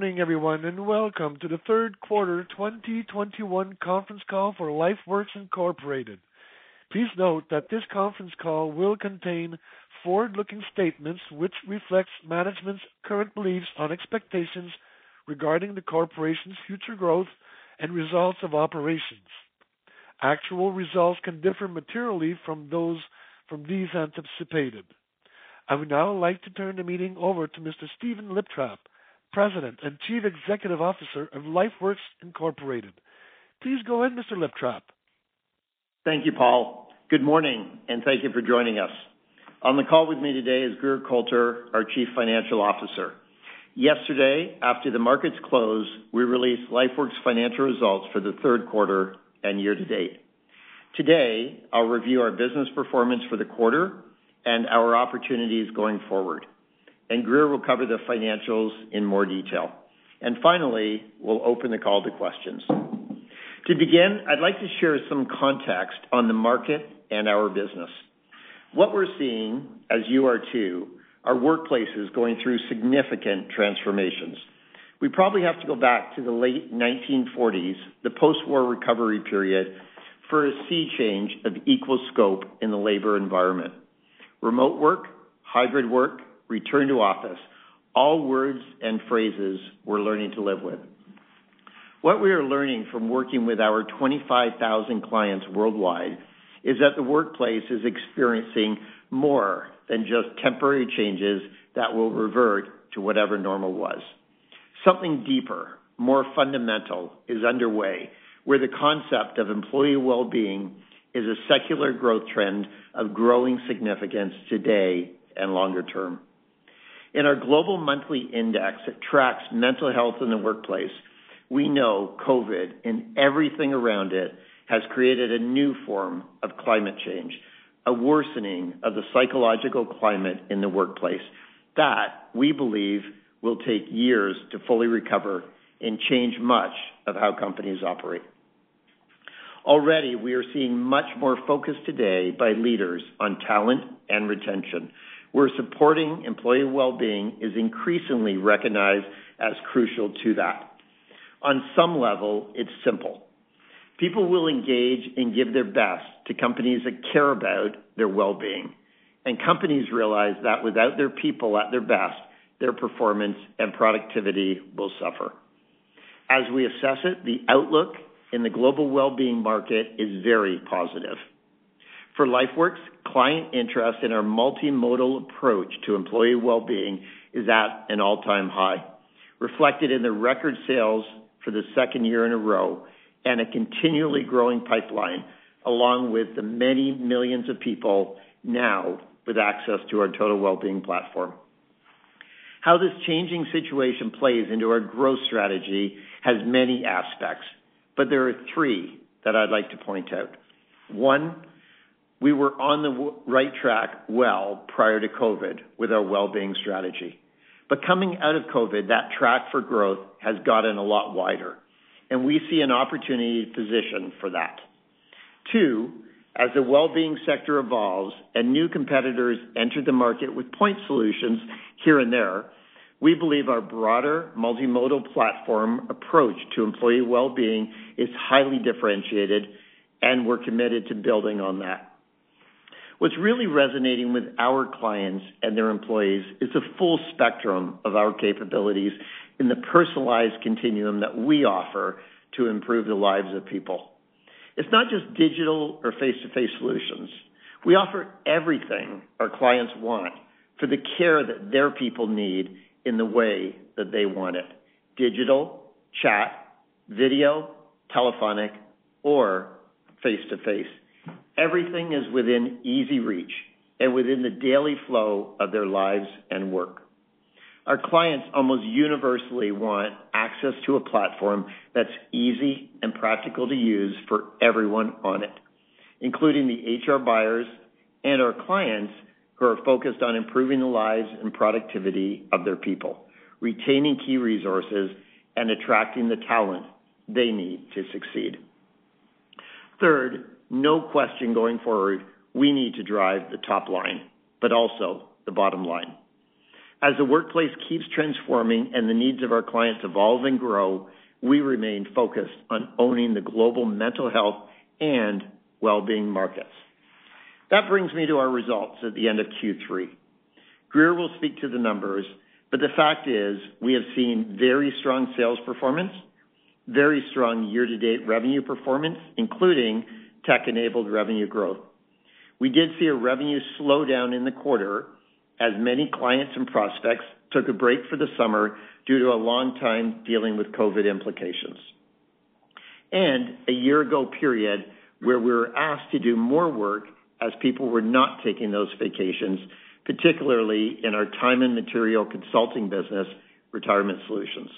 Morning, everyone, and welcome to the third quarter 2021 conference call for LifeWorks Incorporated. Please note that this conference call will contain forward-looking statements which reflects management's current beliefs and expectations regarding the corporation's future growth and results of operations. Actual results can differ materially from those from these anticipated. I would now like to turn the meeting over to Mr. Stephen Liptrap, President and Chief Executive Officer of LifeWorks Incorporated. Please go ahead, Mr. Liptrap. Thank you, Paul. Good morning, and thank you for joining us. On the call with me today is Grier Colter, our Chief Financial Officer. Yesterday, after the markets closed, we released LifeWorks financial results for the third quarter and year to date. Today, I'll review our business performance for the quarter and our opportunities going forward. Grier will cover the financials in more detail. And finally, we'll open the call to questions. To begin, I'd like to share some context on the market and our business. What we're seeing, as you are too, are workplaces going through significant transformations. We probably have to go back to the late 1940s, the post-war recovery period, for a sea change of equal scope in the labor environment. Remote work, hybrid work, return to office, all words and phrases we're learning to live with. What we are learning from working with our 25,000 clients worldwide is that the workplace is experiencing more than just temporary changes that will revert to whatever normal was. Something deeper, more fundamental is underway, where the concept of employee well-being is a secular growth trend of growing significance today and longer term. In our global monthly index that tracks mental health in the workplace, we know COVID and everything around it has created a new form of climate change, a worsening of the psychological climate in the workplace that we believe will take years to fully recover and change much of how companies operate. Already, we are seeing much more focus today by leaders on talent and retention, where supporting employee well-being is increasingly recognized as crucial to that. On some level, it's simple. People will engage and give their best to companies that care about their well-being, and companies realize that without their people at their best, their performance and productivity will suffer. As we assess it, the outlook in the global well-being market is very positive. For LifeWorks, client interest in our multimodal approach to employee well-being is at an all-time high, reflected in the record sales for the second year in a row and a continually growing pipeline, along with the many millions of people now with access to our total well-being platform. How this changing situation plays into our growth strategy has many aspects, but there are three that I'd like to point out. One, we were on the right track well prior to COVID with our well-being strategy. But coming out of COVID, that track for growth has gotten a lot wider, and we see an opportunity position for that. Two, as the well-being sector evolves and new competitors enter the market with point solutions here and there, we believe our broader multimodal platform approach to employee well-being is highly differentiated, and we're committed to building on that. What's really resonating with our clients and their employees is the full spectrum of our capabilities in the personalized continuum that we offer to improve the lives of people. It's not just digital or face-to-face solutions. We offer everything our clients want for the care that their people need in the way that they want it, digital, chat, video, telephonic, or face-to-face. Everything is within easy reach and within the daily flow of their lives and work. Our clients almost universally want access to a platform that's easy and practical to use for everyone on it, including the HR buyers and our clients who are focused on improving the lives and productivity of their people, retaining key resources, and attracting the talent they need to succeed. Third, no question going forward, we need to drive the top line, but also the bottom line. As the workplace keeps transforming and the needs of our clients evolve and grow, we remain focused on owning the global mental health and well-being markets. That brings me to our results at the end of Q3. Grier will speak to the numbers, but the fact is we have seen very strong sales performance, very strong year-to-date revenue performance, including tech-enabled revenue growth. We did see a revenue slowdown in the quarter as many clients and prospects took a break for the summer due to a long time dealing with COVID implications. And a year ago period where we were asked to do more work as people were not taking those vacations, particularly in our time and material consulting business, Retirement Solutions.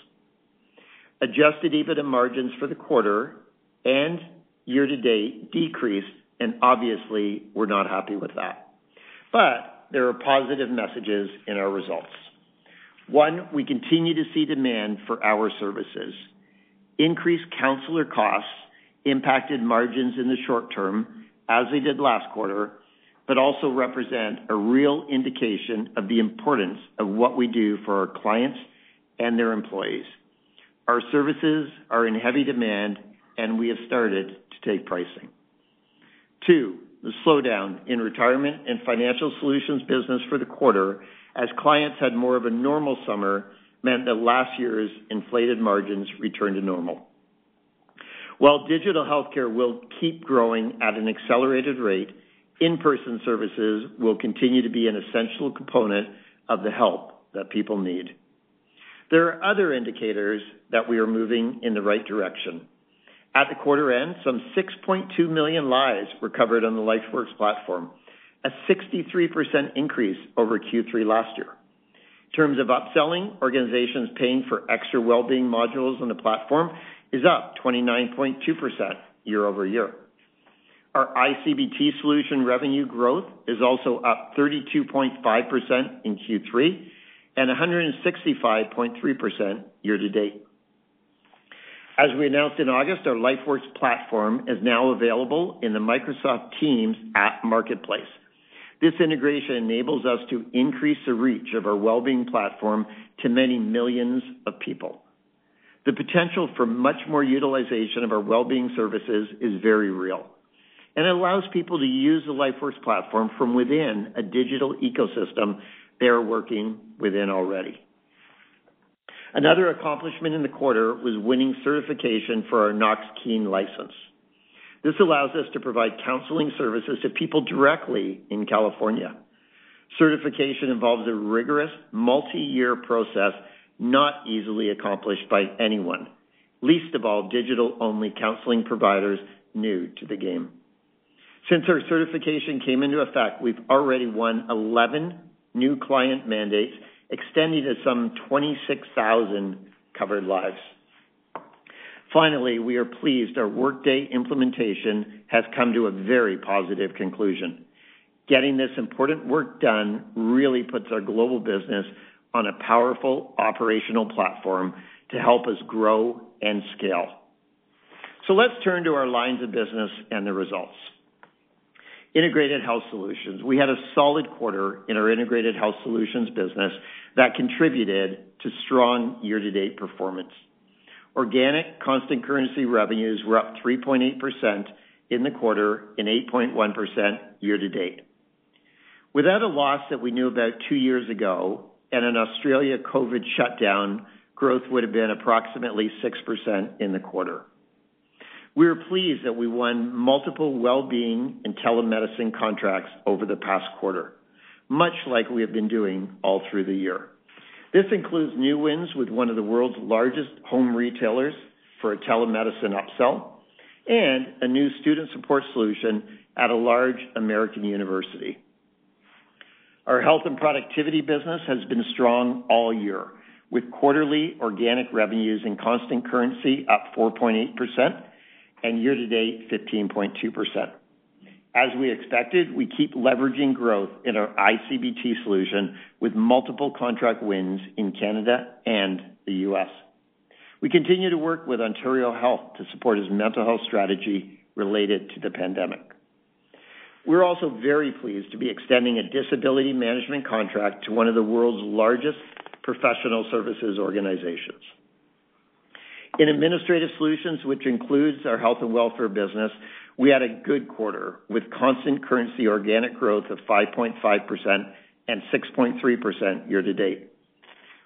Adjusted EBITDA margins for the quarter and year to date decreased, and obviously, we're not happy with that. But there are positive messages in our results. One, we continue to see demand for our services. Increased counselor costs impacted margins in the short term, as they did last quarter, but also represent a real indication of the importance of what we do for our clients and their employees. Our services are in heavy demand, and we have started take pricing. Two, the slowdown in retirement and financial solutions business for the quarter as clients had more of a normal summer meant that last year's inflated margins returned to normal. While digital healthcare will keep growing at an accelerated rate, in-person services will continue to be an essential component of the help that people need. There are other indicators that we are moving in the right direction. At the quarter end, some 6.2 million lives were covered on the LifeWorks platform, a 63% increase over Q3 last year. In terms of upselling, organizations paying for extra well-being modules on the platform is up 29.2% year-over-year. Our iCBT solution revenue growth is also up 32.5% in Q3 and 165.3% year to date. As we announced in August, our LifeWorks platform is now available in the Microsoft Teams app marketplace. This integration enables us to increase the reach of our well-being platform to many millions of people. The potential for much more utilization of our well-being services is very real, and it allows people to use the LifeWorks platform from within a digital ecosystem they are working within already. Another accomplishment in the quarter was winning certification for our Knox-Keene license. This allows us to provide counseling services to people directly in California. Certification involves a rigorous multi-year process not easily accomplished by anyone, least of all digital-only counseling providers new to the game. Since our certification came into effect, we've already won 11 new client mandates, extending to some 26,000 covered lives. Finally, we are pleased our Workday implementation has come to a very positive conclusion. Getting this important work done really puts our global business on a powerful operational platform to help us grow and scale. So let's turn to our lines of business and the results. Integrated Health Solutions. We had a solid quarter in our Integrated Health Solutions business that contributed to strong year-to-date performance. Organic constant currency revenues were up 3.8% in the quarter and 8.1% year to date. Without a loss that we knew about two years ago and an Australia COVID shutdown, growth would have been approximately 6% in the quarter. We are pleased that we won multiple well-being and telemedicine contracts over the past quarter, much like we have been doing all through the year. This includes new wins with one of the world's largest home retailers for a telemedicine upsell and a new student support solution at a large American university. Our health and productivity business has been strong all year, with quarterly organic revenues in constant currency up 4.8% and year-to-date 15.2%. As we expected, we keep leveraging growth in our iCBT solution with multiple contract wins in Canada and the U.S. We continue to work with Ontario Health to support its mental health strategy related to the pandemic. We're also very pleased to be extending a disability management contract to one of the world's largest professional services organizations. In administrative solutions, which includes our health and welfare business, we had a good quarter with constant currency organic growth of 5.5% and 6.3% year-to-date.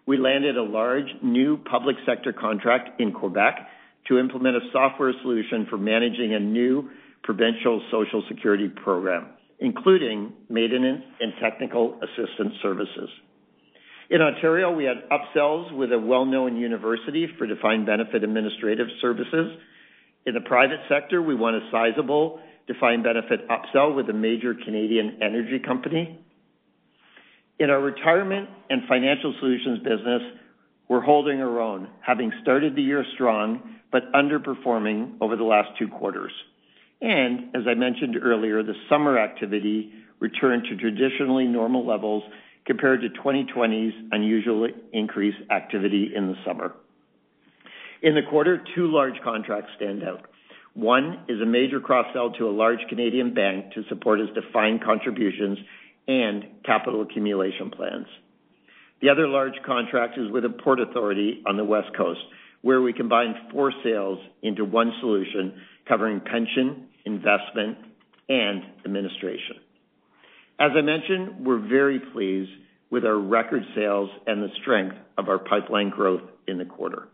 We landed a large new public sector contract in Quebec to implement a software solution for managing a new provincial social security program, including maintenance and technical assistance services. In Ontario, we had upsells with a well-known university for defined benefit administrative services. In the private sector, we won a sizable defined benefit upsell with a major Canadian energy company. In our retirement and financial solutions business, we're holding our own, having started the year strong but underperforming over the last two quarters. And as I mentioned earlier, the summer activity returned to traditionally normal levels compared to 2020's unusually increased activity in the summer. In the quarter, two large contracts stand out. One is a major cross-sell to a large Canadian bank to support its defined contributions and capital accumulation plans. The other large contract is with a port authority on the West Coast, where we combined four sales into one solution covering pension, investment, and administration. As I mentioned, we're very pleased with our record sales and the strength of our pipeline growth in the quarter.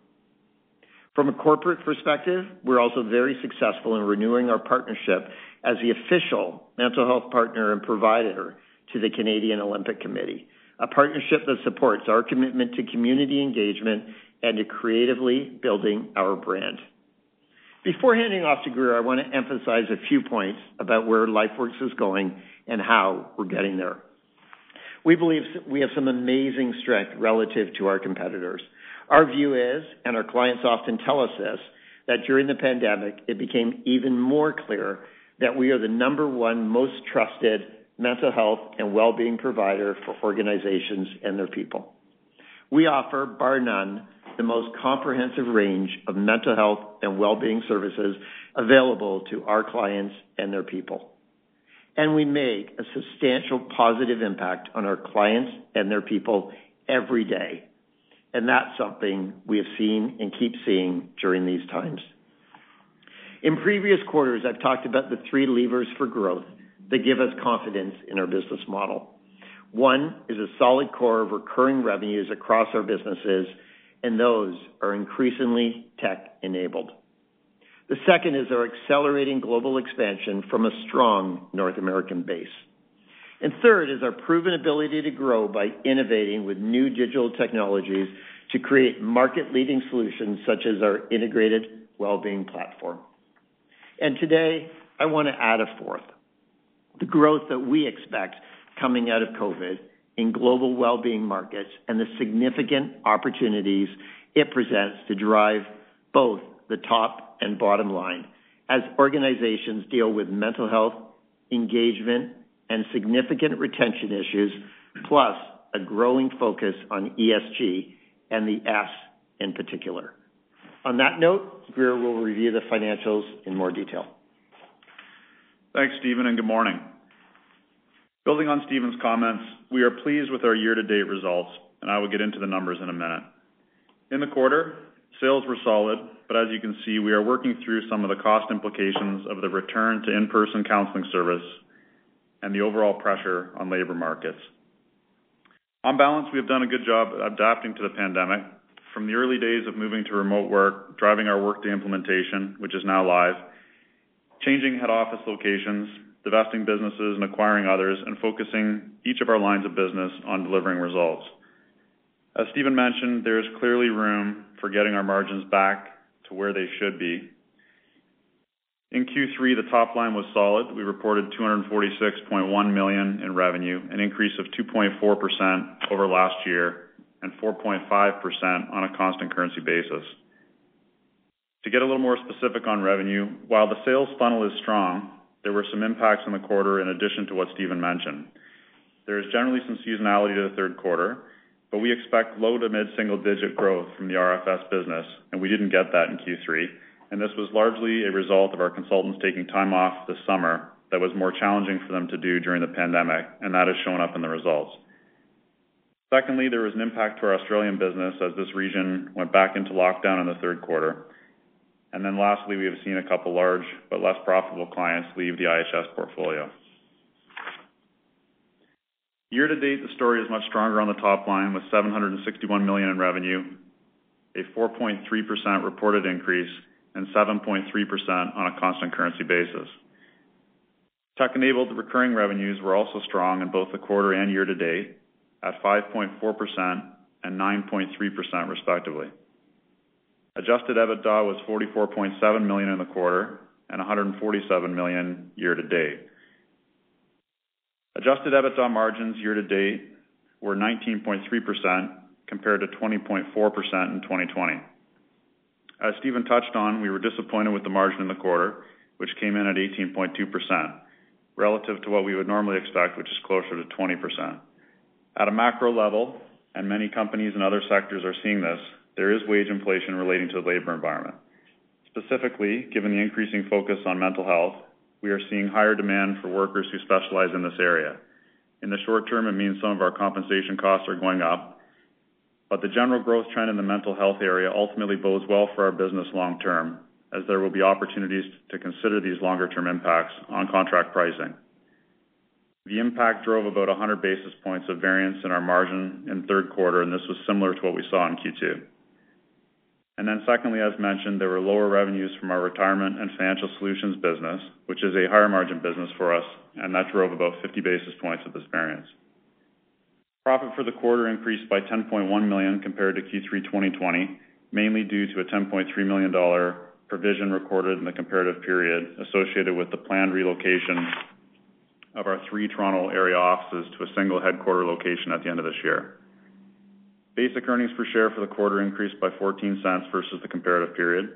From a corporate perspective, we're also very successful in renewing our partnership as the official mental health partner and provider to the Canadian Olympic Committee, a partnership that supports our commitment to community engagement and to creatively building our brand. Before handing off to Grier, I want to emphasize a few points about where LifeWorks is going and how we're getting there. We believe we have some amazing strength relative to our competitors. Our view is, and our clients often tell us this, that during the pandemic, it became even more clear that we are the number one most trusted mental health and well-being provider for organizations and their people. We offer, bar none, the most comprehensive range of mental health and well-being services available to our clients and their people. And we make a substantial positive impact on our clients and their people every day. And that's something we have seen and keep seeing during these times. In previous quarters, I've talked about the three levers for growth that give us confidence in our business model. One is a solid core of recurring revenues across our businesses, and those are increasingly tech-enabled. The second is our accelerating global expansion from a strong North American base. Third is our proven ability to grow by innovating with new digital technologies to create market-leading solutions such as our integrated well-being platform. And today, I want to add a fourth. The growth that we expect coming out of COVID in global well-being markets and the significant opportunities it presents to drive both the top and bottom line as organizations deal with mental health, engagement, and significant retention issues, plus a growing focus on ESG and the S in particular. On that note, Grier will review the financials in more detail. Thanks, Stephen, and good morning. Building on Stephen's comments, we are pleased with our year-to-date results, and I will get into the numbers in a minute. In the quarter, sales were solid, but as you can see, we are working through some of the cost implications of the return to in-person counseling service and the overall pressure on labor markets. On balance, we have done a good job adapting to the pandemic from the early days of moving to remote work, driving our Workday implementation, which is now live, changing head office locations, divesting businesses and acquiring others, and focusing each of our lines of business on delivering results. As Stephen mentioned, there is clearly room for getting our margins back to where they should be. In Q3, the top line was solid. We reported 246.1 million in revenue, an increase of 2.4% over last year and 4.5% on a constant currency basis. To get a little more specific on revenue, while the sales funnel is strong, there were some impacts in the quarter in addition to what Stephen mentioned. There is generally some seasonality to the third quarter, but we expect low to mid-single-digit growth from the RFS business, and we didn't get that in Q3. and This was largely a result of our consultants taking time off this summer that was more challenging for them to do during the pandemic, and that has shown up in the results. Secondly, there was an impact to our Australian business as this region went back into lockdown in the third quarter. And then lastly, we have seen a couple large but less profitable clients leave the IHS portfolio. Year to date, the story is much stronger on the top line with 761 million in revenue, a 4.3% reported increase, and 7.3% on a constant currency basis. Tech-enabled recurring revenues were also strong in both the quarter and year to date at 5.4% and 9.3% respectively. Adjusted EBITDA was 44.7 million in the quarter and 147 million year to date. Adjusted EBITDA margins year to date were 19.3% compared to 20.4% in 2020. As Stephen touched on, we were disappointed with the margin in the quarter, which came in at 18.2% relative to what we would normally expect, which is closer to 20%. At a macro level, and many companies in other sectors are seeing this, there is wage inflation relating to the labor environment. Specifically, given the increasing focus on mental health, we are seeing higher demand for workers who specialize in this area. In the short term, it means some of our compensation costs are going up, but the general growth trend in the mental health area ultimately bodes well for our business long term, as there will be opportunities to consider these longer-term impacts on contract pricing. The impact drove about 100 basis points of variance in our margin in third quarter, and this was similar to what we saw in Q2. And then secondly, as mentioned, there were lower revenues from our retirement and financial solutions business, which is a higher margin business for us, and that drove about 50 basis points of this variance. Profit for the quarter increased by 10.1 million compared to Q3 2020, mainly due to a 10.3 million dollar provision recorded in the comparative period associated with the planned relocation of our three Toronto area offices to a single headquarter location at the end of this year. Basic earnings per share for the quarter increased by 0.14 versus the comparative period.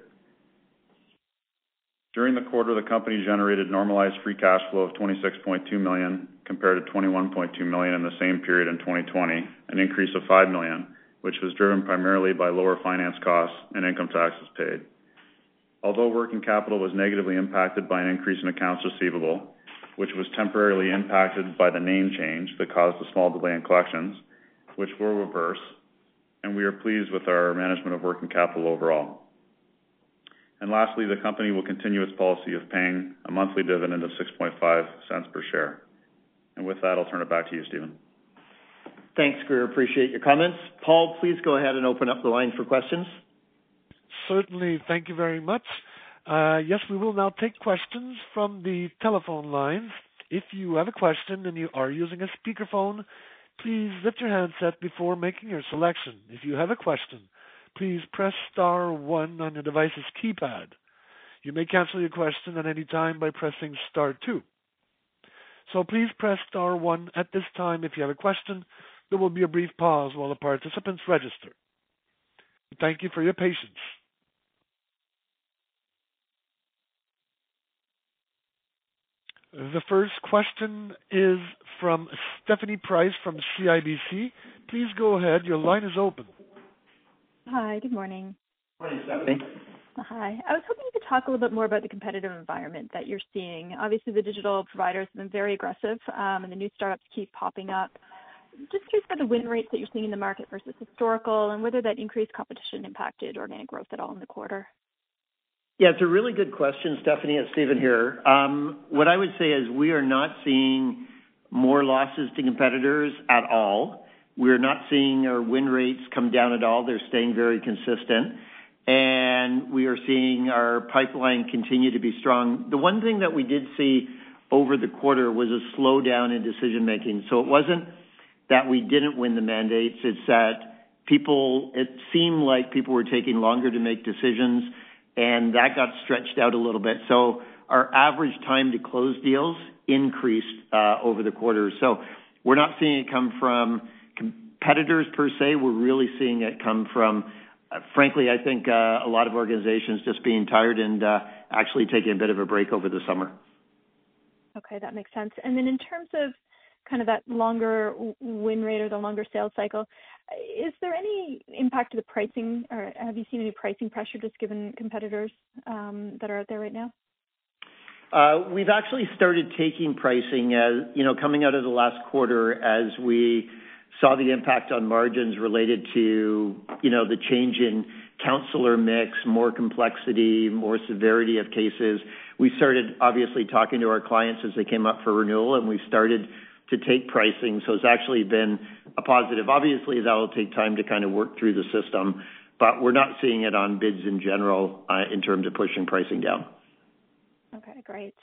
During the quarter, the company generated normalized free cash flow of 26.2 million compared to 21.2 million in the same period in 2020, an increase of 5 million, which was driven primarily by lower finance costs and income taxes paid. Although working capital was negatively impacted by an increase in accounts receivable, which was temporarily impacted by the name change that caused a small delay in collections, which will reverse, and we are pleased with our management of working capital overall. And lastly, the company will continue its policy of paying a monthly dividend of 0.065 per share. And with that, I'll turn it back to you, Stephen. Thanks, Grier. Appreciate your comments. Paul, please go ahead and open up the line for questions. Certainly. Thank you very much. Uh, yes, we will now take questions from the telephone lines. If you have a question and you are using a speakerphone, please lift your handset before making your selection. If you have a question, please press star one on your device's keypad. You may cancel your question at any time by pressing star two. So Please press star one at this time if you have a question. There will be a brief pause while the participants register. Thank you for your patience. The first question is from Stephanie Price from CIBC. Please go ahead. Your line is open. Hi. Good morning. Morning, Stephanie. Hi. I was hoping you could talk a little bit more about the competitive environment that you're seeing. Obviously, the digital providers have been very aggressive, um, and the new startups keep popping up. Just curious about the win rates that you're seeing in the market versus historical and whether that increased competition impacted organic growth at all in the quarter. Yeah, it's a really good question, Stephanie. It's Stephen here. Um, what I would say is we are not seeing more losses to competitors at all. We're not seeing our win rates come down at all. They're staying very consistent. And we are seeing our pipeline continue to be strong. The one thing that we did see over the quarter was a slowdown in decision-making. So it wasn't that we didn't win the mandates, it's that people it seemed like people were taking longer to make decisions, and that got stretched out a little bit. So our average time to close deals increased uh, over the quarter. So we're not seeing it come from competitors per se. We're really seeing it come from, uh, frankly, I think, uh, a lot of organizations just being tired and actually taking a bit of a break over the summer. Okay, that makes sense. And then in terms of kind of that longer win rate or the longer sales cycle, is there any impact to the pricing, or have you seen any pricing pressure just given competitors um, that are out there right now? Uh, we've actually started taking pricing as, you know, coming out of the last quarter as we saw the impact on margins related to, you know, the change in counselor mix, more complexity, more severity of cases. We started obviously talking to our clients as they came up for renewal, and we started to take pricing. So it's actually been a positive. Obviously, that will take time to kind of work through the system, but we're not seeing it on bids in general, uh, in terms of pushing pricing down. Okay, great.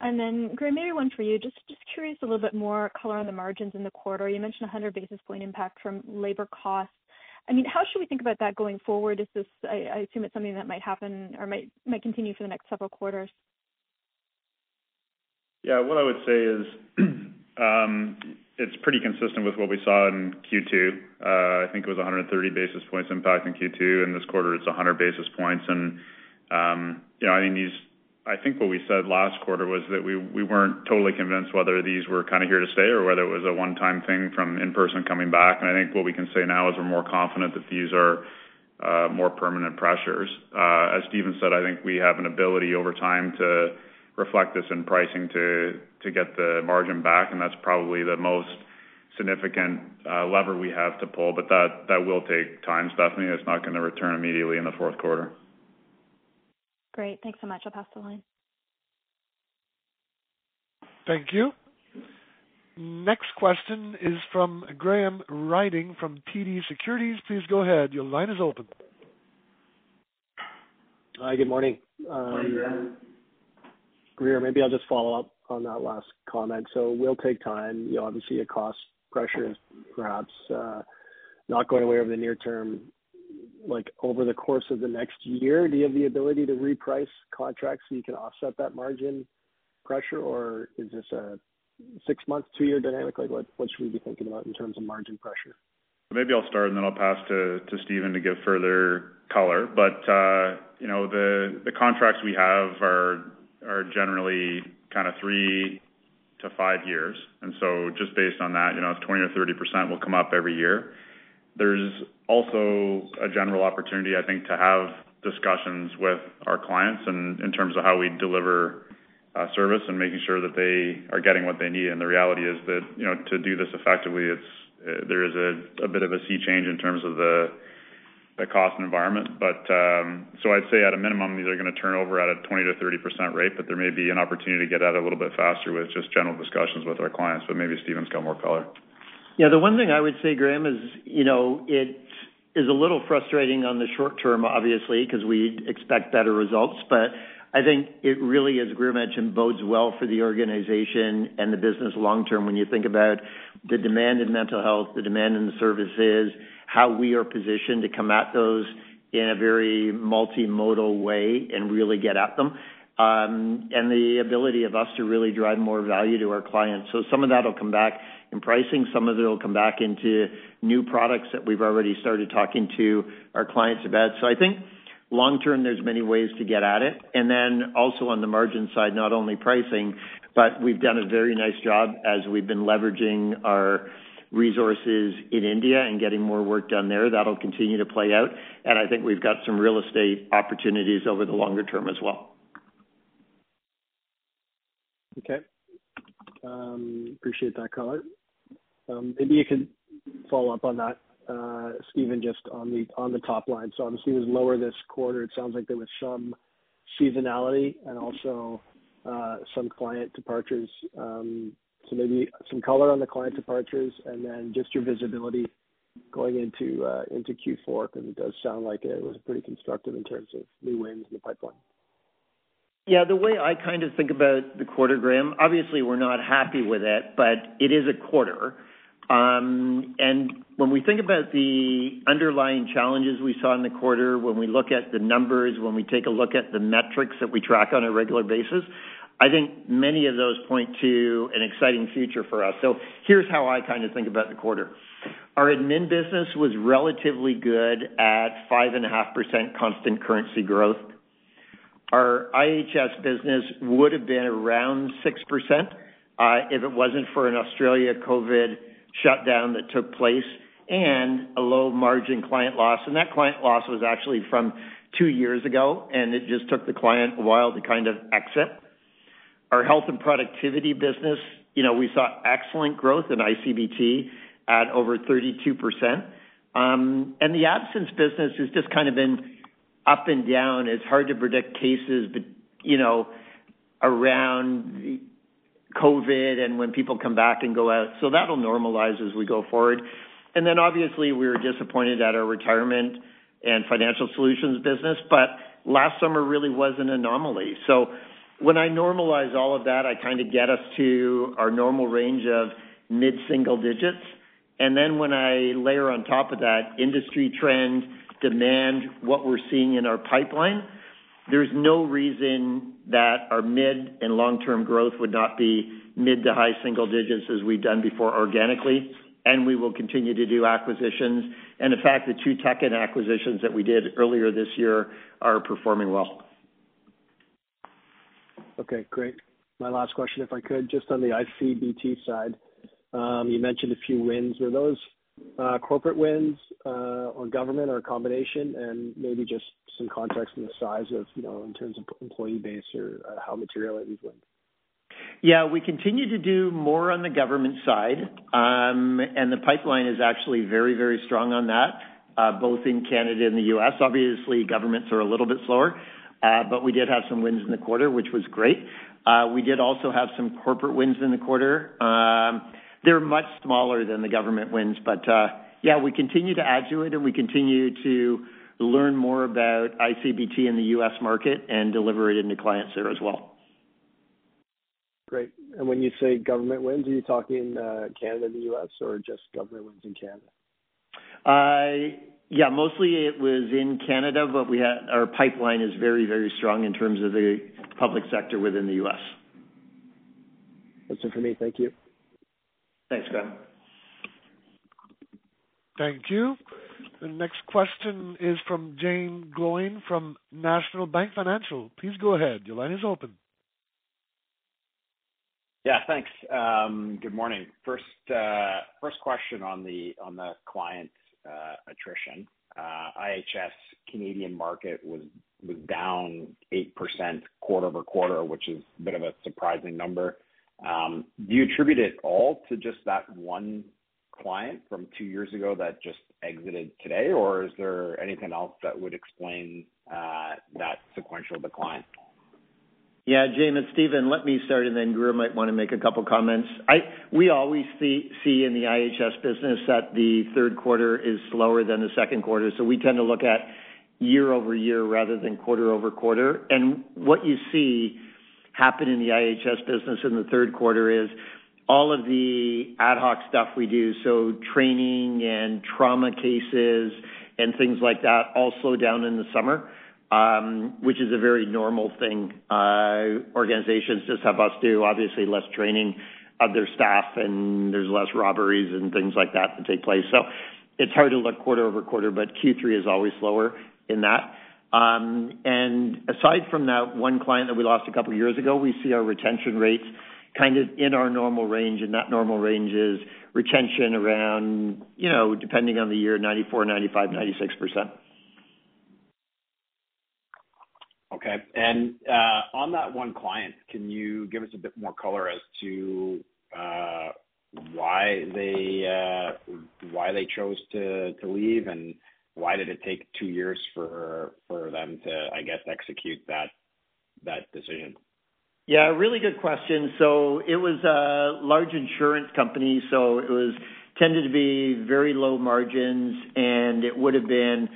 Graeme, maybe one for you. Just curious a little bit more color on the margins in the quarter. You mentioned 100 basis point impact from labor costs. I mean, how should we think about that going forward? Is this, I assume it's something that might happen or might continue for the next several quarters. Yeah. What I would say is, Um, it's pretty consistent with what we saw in Q2. Uh, I think it was 130 basis points impact in Q2. In this quarter, it's 100 basis points. And um you know, I think what we said last quarter was that we we weren't totally convinced whether these were kind of here to stay or whether it was a one-time thing from in-person coming back. And I think what we can say now is we're more confident that these are uh, more permanent pressures. Uh, as Stephen said, I think we have an ability over time to reflect this in pricing to get the margin back, and that's probably the most significant uh, lever we have to pull. But that will take time, Stephanie. It's not gonna return immediately in the fourth quarter. Great. Thanks so much. I'll pass the line. Thank you. Next question is from Graham Ryding from TD Securities. Please go ahead. Your line is open. Hi, good morning. Morning, Graham. Grier, maybe I'll just follow up on that last comment. So it will take time. You know, obviously, your cost pressure is perhaps not going away over the near term. Like, over the course of the next year, do you have the ability to reprice contracts so you can offset that margin pressure? Or is this a six-month, two-year dynamic? Like, what should we be thinking about in terms of margin pressure? Maybe I'll start, and then I'll pass to Stephen to give further color. But uh, you know, the the contracts we have are generally kind of three to five years. And so just based on that, you know, if 20 or 30% will come up every year. There's also a general opportunity, I think, to have discussions with our clients and in terms of how we deliver uh, service and making sure that they are getting what they need. And the reality is that, you know, to do this effectively, it's uh, there is a bit of a sea change in terms of the cost environment. But um so I'd say at a minimum, these are gonna turn over at a 20%-30% rate, but there may be an opportunity to get at a little bit faster with just general discussions with our clients. But maybe Stephen's got more color. Yeah. The one thing I would say, Graham, is, you know, it is a little frustrating on the short term, obviously, 'cause we expect better results. But I think it really, as Grier mentioned, bodes well for the organization and the business long term when you think about the demand in mental health, the demand in the services, how we are positioned to come at those in a very multimodal way and really get at them, Um and the ability of us to really drive more value to our clients. So some of that'll come back in pricing, some of it'll come back into new products that we've already started talking to our clients about. So I think long term, there's many ways to get at it. And then also on the margin side, not only pricing, but we've done a very nice job as we've been leveraging our resources in India and getting more work done there. That'll continue to play out. And I think we've got some real estate opportunities over the longer term as well. Okay. Um, appreciate that color. Um, maybe you could follow up on that, uh, Stephen, just on the on the top line. So obviously it was lower this quarter. It sounds like there was some seasonality and also uh, some client departures. Um, So maybe some color on the client departures and then just your visibility going into uh into Q4, 'cause it does sound like it was pretty constructive in terms of new wins in the pipeline. Yeah. The way I kind of think about the quarter, Graham, obviously we're not happy with it, but it is a quarter. Um and when we think about the underlying challenges we saw in the quarter, when we look at the numbers, when we take a look at the metrics that we track on a regular basis, I think many of those point to an exciting future for us. So here's how I kind of think about the quarter. Our admin business was relatively good at 5.5% constant currency growth. Our IHS business would have been around 6%, uh if it wasn't for an Australia COVID shutdown that took place and a low margin client loss. And that client loss was actually from two years ago, and it just took the client a while to kind of exit. Our health and productivity business, you know, we saw excellent growth in ICBT at over 32%. Um, and the absence business has just kind of been up and down. It's hard to predict cases, but, you know, around COVID and when people come back and go out. So that'll normalize as we go forward. And then obviously, we were disappointed at our retirement and financial solutions business, but last summer really was an anomaly. When I normalize all of that, I kind of get us to our normal range of mid-single digits. And then when I layer on top of that industry trend, demand, what we're seeing in our pipeline, there's no reason that our mid and long-term growth would not be mid to high single digits as we've done before organically, and we will continue to do acquisitions. And in fact, the two tuck-in acquisitions that we did earlier this year are performing well. Okay, great. My last question, if I could, just on the ICBT side. Um, you mentioned a few wins. Were those uh, corporate wins uh, or government or a combination? And maybe just some context on the size of, you know, in terms of employee base or uh, how material are these wins? Yeah, we continue to do more on the government side. Um and the pipeline is actually very, very strong on that, both in Canada and the U.S. Obviously, governments are a little bit slower, Uh, we did have some wins in the quarter, which was great. Uh, we did also have some corporate wins in the quarter. Um, they're much smaller than the government wins, but uh, yeah, we continue to add to it, and we continue to learn more about ICBT in the U.S. market and deliver it into clients there as well. Great. And when you say government wins, are you talking, Canada and the U.S. or just government wins in Canada? Yeah, mostly it was in Canada, but we had our pipeline is very, very strong in terms of the public sector within the U.S. That's it for me. Thank you. Thanks, Graham. Thank you. The next question is from Jaeme Gloyn from National Bank Financial. Please go ahead. Your line is open. Yeah, thanks. Um, good morning. Uh, first question on the client Uh, attrition. Uh, IHS Canadian market was was down 8% quarter-over-quarter, which is a bit of a surprising number. Um, do you attribute it all to just that one client from two years ago that just exited today? Or is there anything else that would explain uh, that sequential decline? Yeah, Jaeme, it's Stephen. Let me start, and then Grier might wanna make a couple comments. I we always see in the IHS business that the third quarter is slower than the second quarter, so we tend to look at year-over-year rather than quarter-over-quarter. And what you see happen in the IHS business in the third quarter is all of the ad hoc stuff we do, so training and trauma cases and things like that all slow down in the summer, which is a very normal thing. Uh organizations just have us do obviously less training of their staff, and there's less robberies and things like that that take place. So it's hard to look quarter-over-quarter, but Q3 is always slower in that. Um and aside from that one client that we lost a couple of years ago, we see our retention rates kind of in our normal range, and that normal range is retention around, you know, depending on the year, 94%, 95%, 96%. Okay. And uh on that one client, can you give us a bit more color as to why they chose to leave, and why did it take two years for them to, I guess, execute that decision? Yeah, really good question. So it was a large insurance company, so it was tended to be very low margins, and it would have been,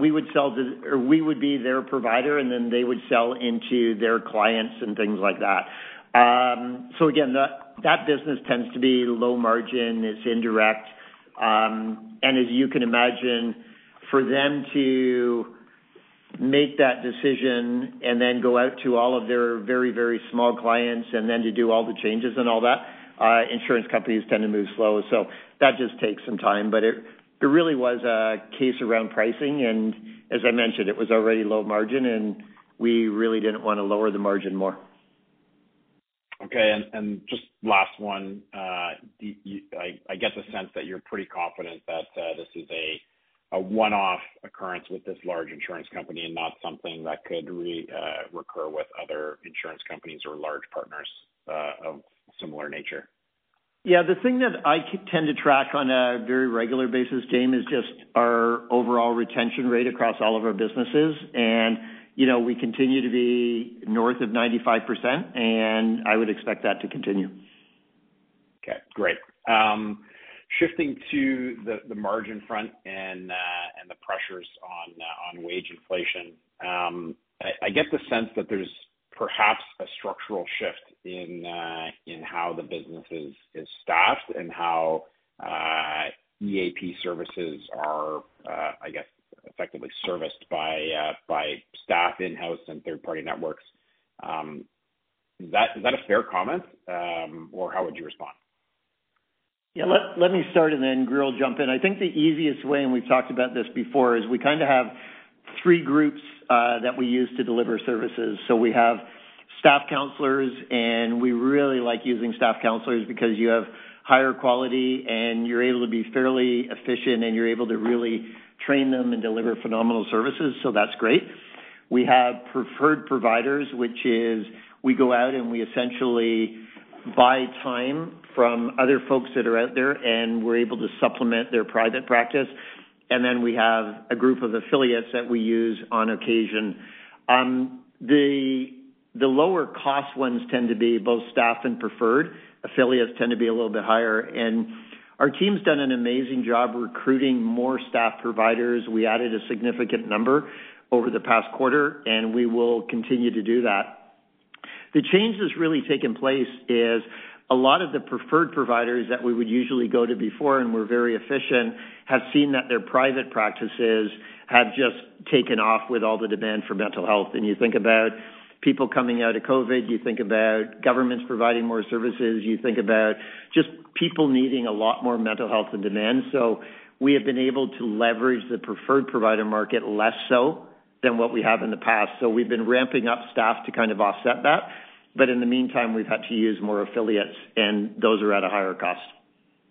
we would sell to we would be their provider, and then they would sell into their clients and things like that. Um so again, that business tends to be low margin. It's indirect. Um and as you can imagine, for them to make that decision and then go out to all of their very, very small clients and then to do all the changes and all that, insurance companies tend to move slow. So that just takes some time. But it really was a case around pricing. And as I mentioned, it was already low margin, and we really didn't wanna lower the margin more. Okay. And just last one. Uh, I get the sense that you're pretty confident that uh, this is a one-off occurrence with this large insurance company and not something that could uh, recur with other insurance companies or large partners of similar nature. Yeah. The thing that I tend to track on a very regular basis, Jaeme, is just our overall retention rate across all of our businesses. And you know, we continue to be north of 95%, and I would expect that to continue. Okay, great. Um, shifting to the margin front and uh and the pressures on uh, on wage inflation. Um, I get the sense that there's perhaps a structural shift in uh in how the business is staffed and how EAP services are, I guess, effectively serviced by uh by staff in-house and third-party networks. Is that is that a fair comment, or how would you respond? Yeah. Let me start, and then Grier will jump in. I think the easiest way, and we've talked about this before, is we kinda have three groups uh, that we use to deliver services. So we have staff counselors, and we really like using staff counselors because you have higher quality, and you're able to be fairly efficient, and you're able to really train them and deliver phenomenal services. So that's great. We have preferred providers, which is we go out, and we essentially buy time from other folks that are out there, and we're able to supplement their private practice. And then we have a group of affiliates that we use on occasion. Um the the lower cost ones tend to be both staff and preferred. Affiliates tend to be a little bit higher. And our team's done an amazing job recruiting more staff providers. We added a significant number over the past quarter, and we will continue to do that. The change that's really taken place is a lot of the preferred providers that we would usually go to before and were very efficient, have seen that their private practices have just taken off with all the demand for mental health. And you think about people coming out of COVID, you think about governments providing more services, you think about just people needing a lot more mental health and demand. So we have been able to leverage the preferred provider market less so than what we have in the past. So we've been ramping up staff to kind of offset that. But in the meantime, we've had to use more affiliates, and those are at a higher cost.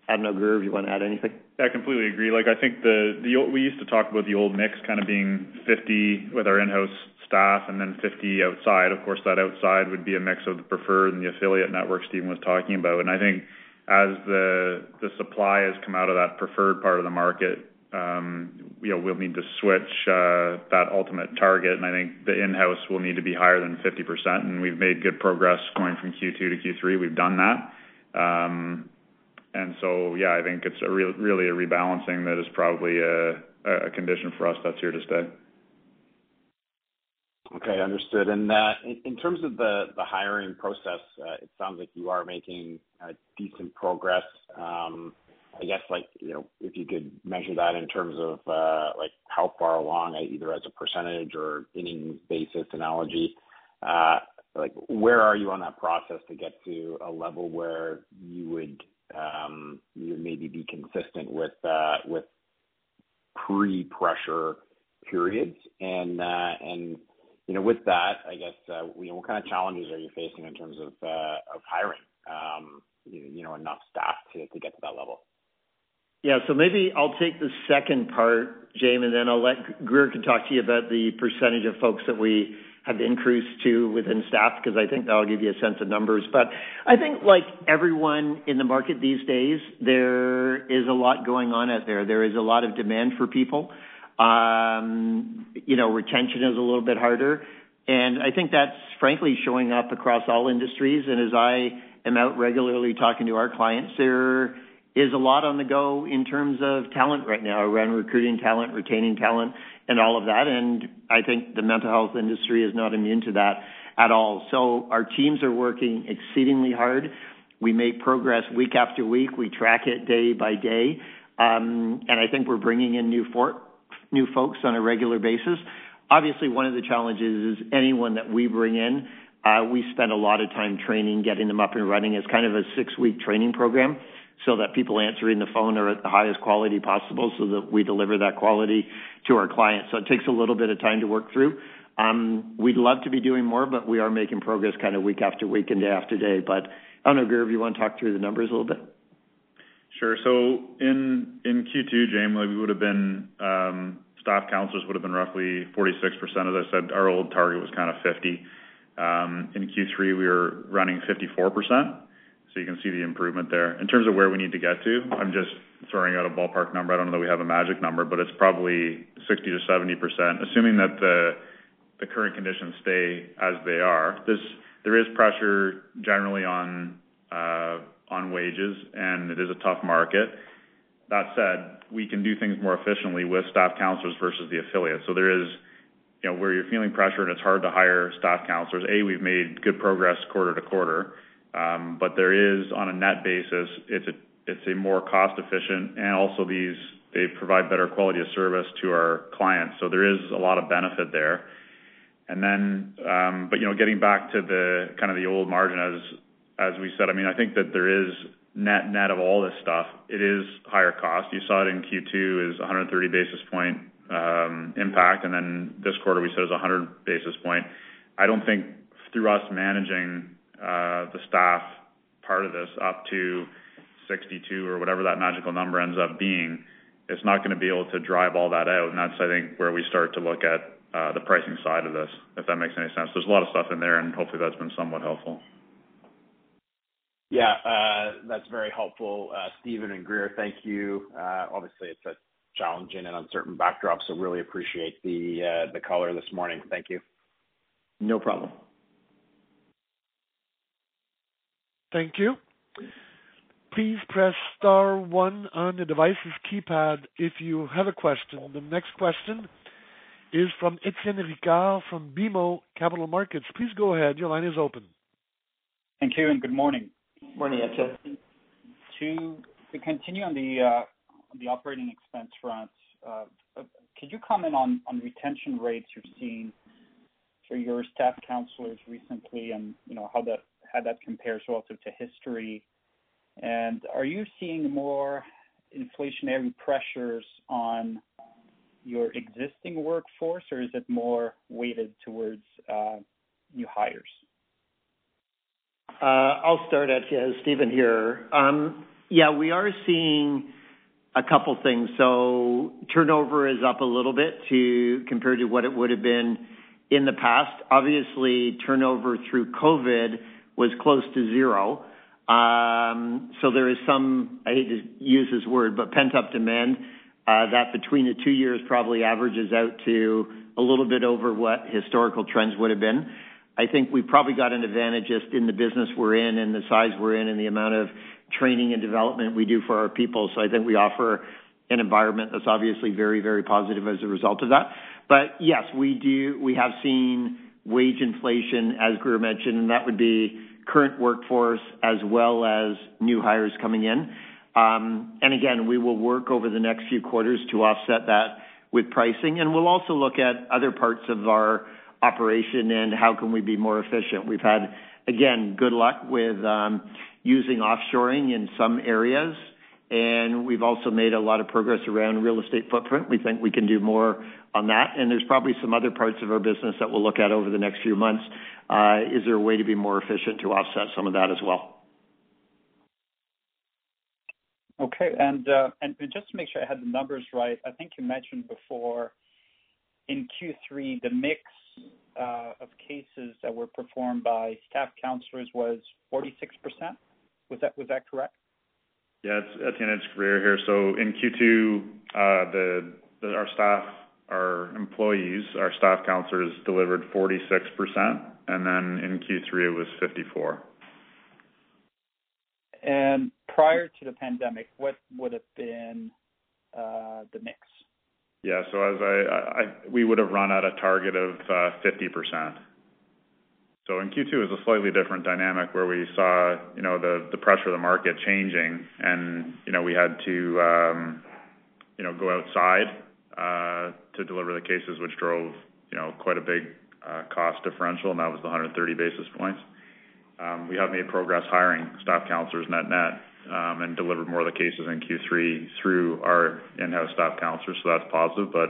I don't know, if you wanna add anything. I completely agree. Like, I think the we used to talk about the old mix kind of being 50 with our in-house staff and then 50 outside. Of course, that outside would be a mix of the preferred and the affiliate network Stephen was talking about. And I think as the the supply has come out of that preferred part of the market, Um, we'll need to switch uh, that ultimate target. And I think the in-house will need to be higher than 50%, and we've made good progress going from Q2 to Q3. We've done that. Um and so yeah, I think it's really a rebalancing that is probably a condition for us that's here to stay. Okay, understood. And uh in terms of the hiring process, uh, it sounds like you are making uh, decent progress. Um, I guess, like, you know, if you could measure that in terms of, like how far along, either as a percentage or innings basis analogy, like where are you on that process to get to a level where you would you maybe be consistent with uh with pre-pressure periods? And uh and you know, with that, I guess, you know, what kind of challenges are you facing in terms of uh of hiring, you know, enough staff to to get to that level? Yeah. So maybe I'll take the second part, Jaeme, and then I'll let Grier can talk to you about the percentage of folks that we have increased to within staff, because I think that'll give you a sense of numbers. But I think like everyone in the market these days, there is a lot going on out there. There is a lot of demand for people. Um, you know, retention is a little bit harder. And I think that's frankly showing up across all industries. And as I am out regularly talking to our clients, there is a lot on the go in terms of talent right now, around recruiting talent, retaining talent, and all of that. And I think the mental health industry is not immune to that at all. So our teams are working exceedingly hard. We make progress week after week. We track it day by day. Um, and I think we're bringing in new for- new folks on a regular basis. Obviously, one of the challenges is anyone that we bring in, uh, we spend a lot of time training, getting them up and running. It's kind of a six-week training program so that people answering the phone are at the highest quality possible so that we deliver that quality to our clients. So it takes a little bit of time to work through. Um, we'd love to be doing more, but we are making progress kind of week after week and day after day. But, I don't know, if you want to talk through the numbers a little bit. Sure. So in in Q2, Jaeme, we would have been um, staff counselors would have been roughly 46%. As I said, our old target was kind of 50. Um, in Q3, we were running 54%, so you can see the improvement there. In terms of where we need to get to, I'm just throwing out a ballpark number. I don't know that we have a magic number, but it's probably 60%-70%, assuming that the the current conditions stay as they are. There is pressure generally on uh on wages, and it is a tough market. That said, we can do things more efficiently with staff counselors versus the affiliates. So there is, you know, where you're feeling pressure and it's hard to hire staff counselors. A, we've made good progress quarter to quarter. But there is, on a net basis, it's a it's a more cost efficient and also these they provide better quality of service to our clients. So there is a lot of benefit there. And then um but you know, getting back to the kind of the old margin as as we said, I mean, I think that there is net net of all this stuff, it is higher cost. You saw it in Q2 is 130 basis point um impact, and then this quarter we said it was 100 basis point. I don't think through us managing Uh, the staff part of this up to 62 or whatever that magical number ends up being, it's not gonna be able to drive all that out. And that's, I think, where we start to look at uh, the pricing side of this, if that makes any sense. There's a lot of stuff in there, and hopefully that's been somewhat helpful. Yeah, uh, that's very helpful, Stephen and Grier. Thank you. Obviously it's a challenging and uncertain backdrop, so really appreciate the uh the color this morning. Thank you. No problem. Thank you. Please press star one on the device's keypad if you have a question. The next question is from Étienne Ricard from BMO Capital Markets. Please go ahead. Your line is open. Thank you and good morning. Morning, Étienne. To continue on the operating expense front, uh, could you comment on retention rates you're seeing for your staff counselors recently and, you know, how that compares relative to history? And are you seeing more inflationary pressures on your existing workforce, or is it more weighted towards uh, new hires? Uh, I'll start, Étienne. Uh, Stephen here. Um, yeah, we are seeing a couple things. So turnover is up a little bit compared to what it would have been in the past. Obviously, turnover through COVID was close to zero. There is some, I hate to use this word, but pent-up demand Uh that between the two years probably averages out to a little bit over what historical trends would have been. I think we've probably got an advantage just in the business we're in and the size we're in and the amount of training and development we do for our people. So I think we offer an environment that's obviously very, very positive as a result of that. But yes, we do we have seen wage inflation, as Grier mentioned, and that would be current workforce as well as new hires coming in. Um and again, we will work over the next few quarters to offset that with pricing. And we'll also look at other parts of our operation and how can we be more efficient. We've had, again, good luck with using offshoring in some areas, and we've also made a lot of progress around real estate footprint. We think we can do more on that. And there's probably some other parts of our business that we'll look at over the next few months. Uh, is there a way to be more efficient to offset some of that as well? Okay. And uh, just to make sure I had the numbers right, I think you mentioned before in Q3, the mix uh, of cases that were performed by staff counselors was 46%. Was that correct? Yeah. It's Étienne, it's Grier here. So in Q2, our staff, our employees, our staff counselors delivered 46%, and then in Q3 it was 54. And prior to the pandemic, what would have been uh, the mix? Yeah. So as I we would have run at a target of 50%. So in Q2, it was a slightly different dynamic where we saw, you know, the pressure of the market changing and, you know, we had to, um, you know, go outside uh, to deliver the cases, which drove, you know, quite a big uh, cost differential, and that was the 130 basis points. Um, we have made progress hiring staff counselors net-net, um, and delivered more of the cases in Q3 through our in-house staff counselors, so that's positive. But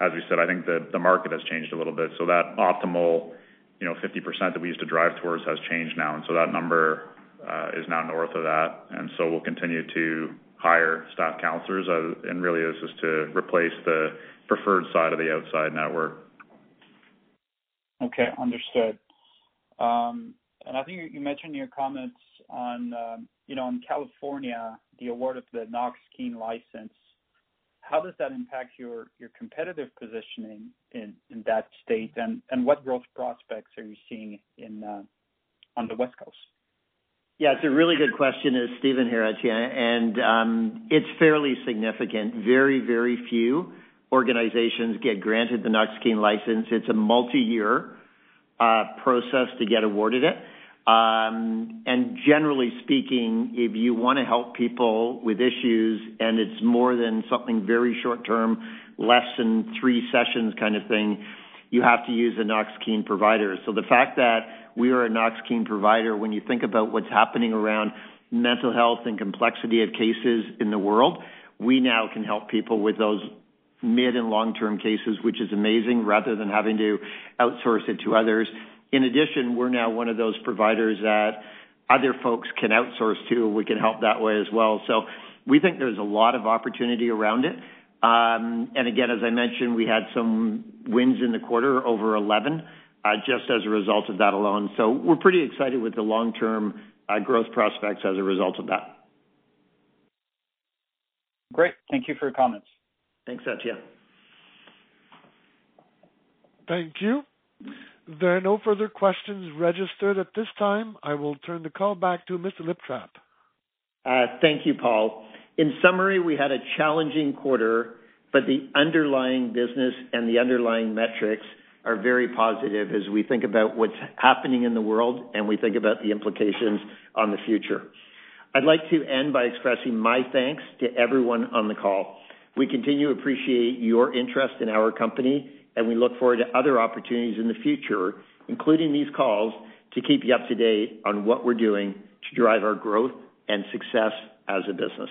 as we said, I think the the market has changed a little bit. So that optimal, you know, 50% that we used to drive towards has changed now, and so that number uh, is now north of that. And so we'll continue to hire staff counselors, uh, and really this is to replace the preferred side of the outside network. Okay, understood. Um, and I think you mentioned in your comments on, um, you know, in California, the award of the Knox-Keene license. How does that impact your competitive positioning in that state? And what growth prospects are you seeing in uh, on the West Coast? Yeah, it's a really good question. It's Stephen here, and um, it's fairly significant. Very, very few organizations get granted the Knox-Keene license. It's a multi-year uh, process to get awarded it. Um, and generally speaking, if you want to help people with issues and it's more than something very short term, less than three sessions kind of thing, you have to use a Knox-Keene provider. So the fact that we are a Knox-Keene provider, when you think about what's happening around mental health and complexity of cases in the world, we now can help people with those mid and long-term cases, which is amazing, rather than having to outsource it to others. In addition, we're now one of those providers that other folks can outsource to. We can help that way as well. So we think there's a lot of opportunity around it. Um, and again, as I mentioned, we had some wins in the quarter, over 11, uh, just as a result of that alone. So we're pretty excited with the long-term uh, growth prospects as a result of that. Great. Thank you for your comments. Thanks, Satya. Thank you. There are no further questions registered at this time. I will turn the call back to Mr. Liptrap. Uh, thank you, Paul. In summary, we had a challenging quarter, but the underlying business and the underlying metrics are very positive as we think about what's happening in the world and we think about the implications on the future. I'd like to end by expressing my thanks to everyone on the call. We continue to appreciate your interest in our company, and we look forward to other opportunities in the future, including these calls, to keep you up to date on what we're doing to drive our growth and success as a business.